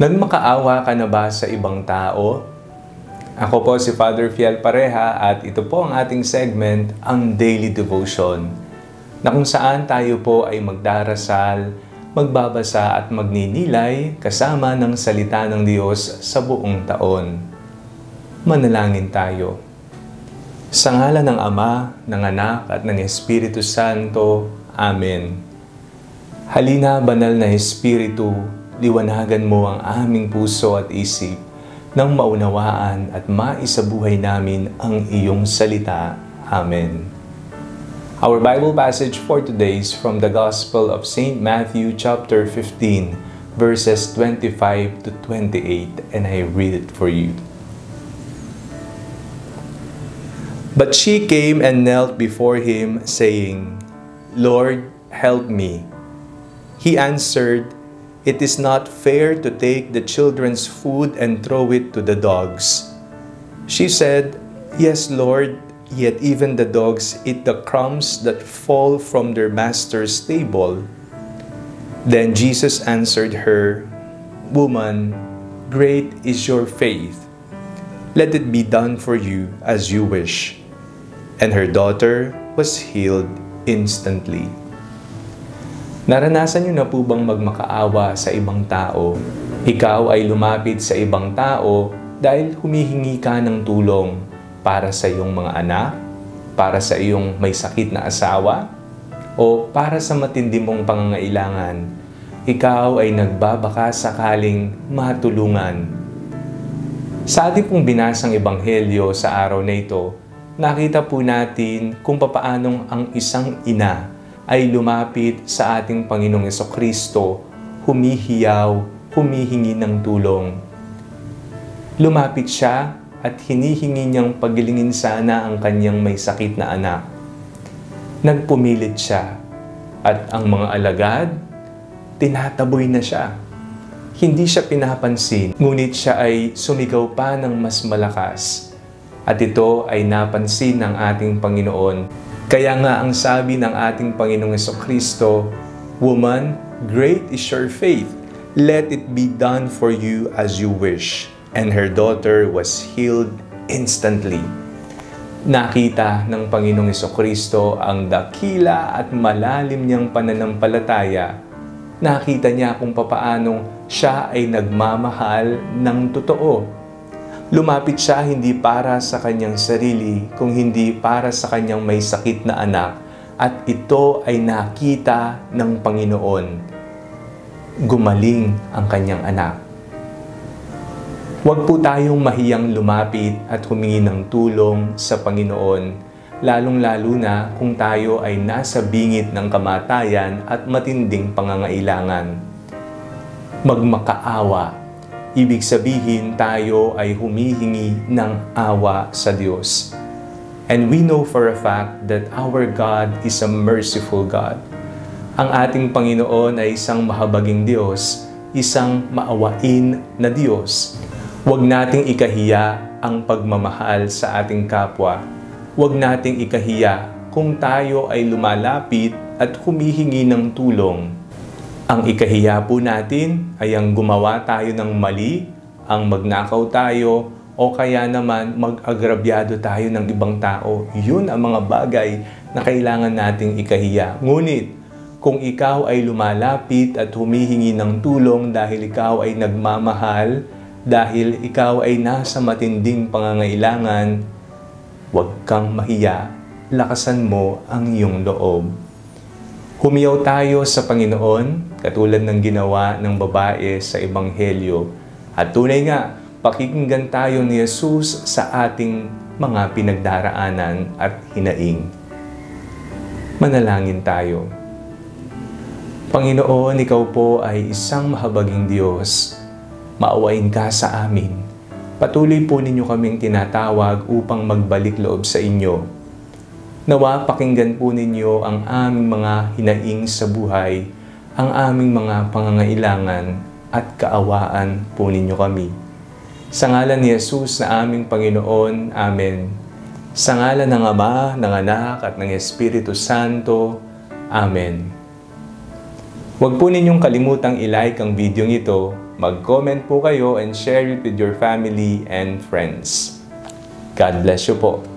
Nagmakaawa ka na ba sa ibang tao? Ako po si Father Fiel Pareha at ito po ang ating segment, ang Daily Devotion, na kung saan tayo po ay magdarasal, magbabasa at magninilay kasama ng salita ng Diyos sa buong taon. Manalangin tayo. Sa ngalan ng Ama, ng Anak at ng Espiritu Santo. Amen. Halina, banal na Espiritu, liwanagan mo ang aming puso at isip nang maunawaan at maisabuhay namin ang iyong salita. Amen. Our Bible passage for today is from the Gospel of St. Matthew chapter 15, verses 25 to 28, and I read it for you. But she came and knelt before him, saying, Lord, help me. He answered, It is not fair to take the children's food and throw it to the dogs. She said, Yes, Lord, yet even the dogs eat the crumbs that fall from their master's table. Then Jesus answered her, Woman, great is your faith. Let it be done for you as you wish. And her daughter was healed instantly. Naranasan niyo na po bang magmakaawa sa ibang tao? Ikaw ay lumapit sa ibang tao dahil humihingi ka ng tulong para sa iyong mga anak, para sa iyong may sakit na asawa, o para sa matindi mong pangangailangan. Ikaw ay nagbabaka sakaling matulungan. Sa ating pong binasang ebanghelyo sa araw na ito, nakita po natin kung papaanong ang isang ina ay lumapit sa ating Panginoong Kristo, humihiyaw, humihingi ng tulong. Lumapit siya at hinihingi niyang pagilingin sana ang kanyang may sakit na anak. Nagpumilit siya at ang mga alagad, tinataboy na siya. Hindi siya pinapansin, ngunit siya ay sumigaw pa ng mas malakas. At ito ay napansin ng ating Panginoon kaya nga ang sabi ng ating Panginoong Kristo, Woman, great is your faith. Let it be done for you as you wish. And her daughter was healed instantly. Nakita ng Panginoong Kristo ang dakila at malalim niyang pananampalataya. Nakita niya kung papaanong siya ay nagmamahal ng totoo Lumapit siya hindi para sa kanyang sarili, kung hindi para sa kanyang may sakit na anak, at ito ay nakita ng Panginoon. Gumaling ang kanyang anak. Huwag po tayong mahiyang lumapit at humingi ng tulong sa Panginoon, lalong-lalo na kung tayo ay nasa bingit ng kamatayan at matinding pangangailangan. Magmakaawa Ibig sabihin tayo ay humihingi ng awa sa Diyos. And we know for a fact that our God is a merciful God. Ang ating Panginoon ay isang mahabaging Diyos, isang maawain na Diyos. Huwag nating ikahiya ang pagmamahal sa ating kapwa. Huwag nating ikahiya kung tayo ay lumalapit at humihingi ng tulong ang ikahiya po natin ay ang gumawa tayo ng mali, ang magnakaw tayo, o kaya naman mag-agrabyado tayo ng ibang tao. Yun ang mga bagay na kailangan nating ikahiya. Ngunit, kung ikaw ay lumalapit at humihingi ng tulong dahil ikaw ay nagmamahal, dahil ikaw ay nasa matinding pangangailangan, huwag kang mahiya, lakasan mo ang iyong loob. Humiyaw tayo sa Panginoon katulad ng ginawa ng babae sa Ebanghelyo. At tunay nga, pakikinggan tayo ni Jesus sa ating mga pinagdaraanan at hinaing. Manalangin tayo. Panginoon, Ikaw po ay isang mahabaging Diyos. Maawain ka sa amin. Patuloy po ninyo kaming tinatawag upang magbalik loob sa inyo. Nawa pakinggan po ninyo ang aming mga hinaing sa buhay ang aming mga pangangailangan at kaawaan po ninyo kami. Sa ngalan ni Jesus na aming Panginoon, Amen. Sa ngalan ng Ama, ng Anak at ng Espiritu Santo, Amen. Huwag po ninyong kalimutang ilike ang video ito, mag-comment po kayo and share it with your family and friends. God bless you po.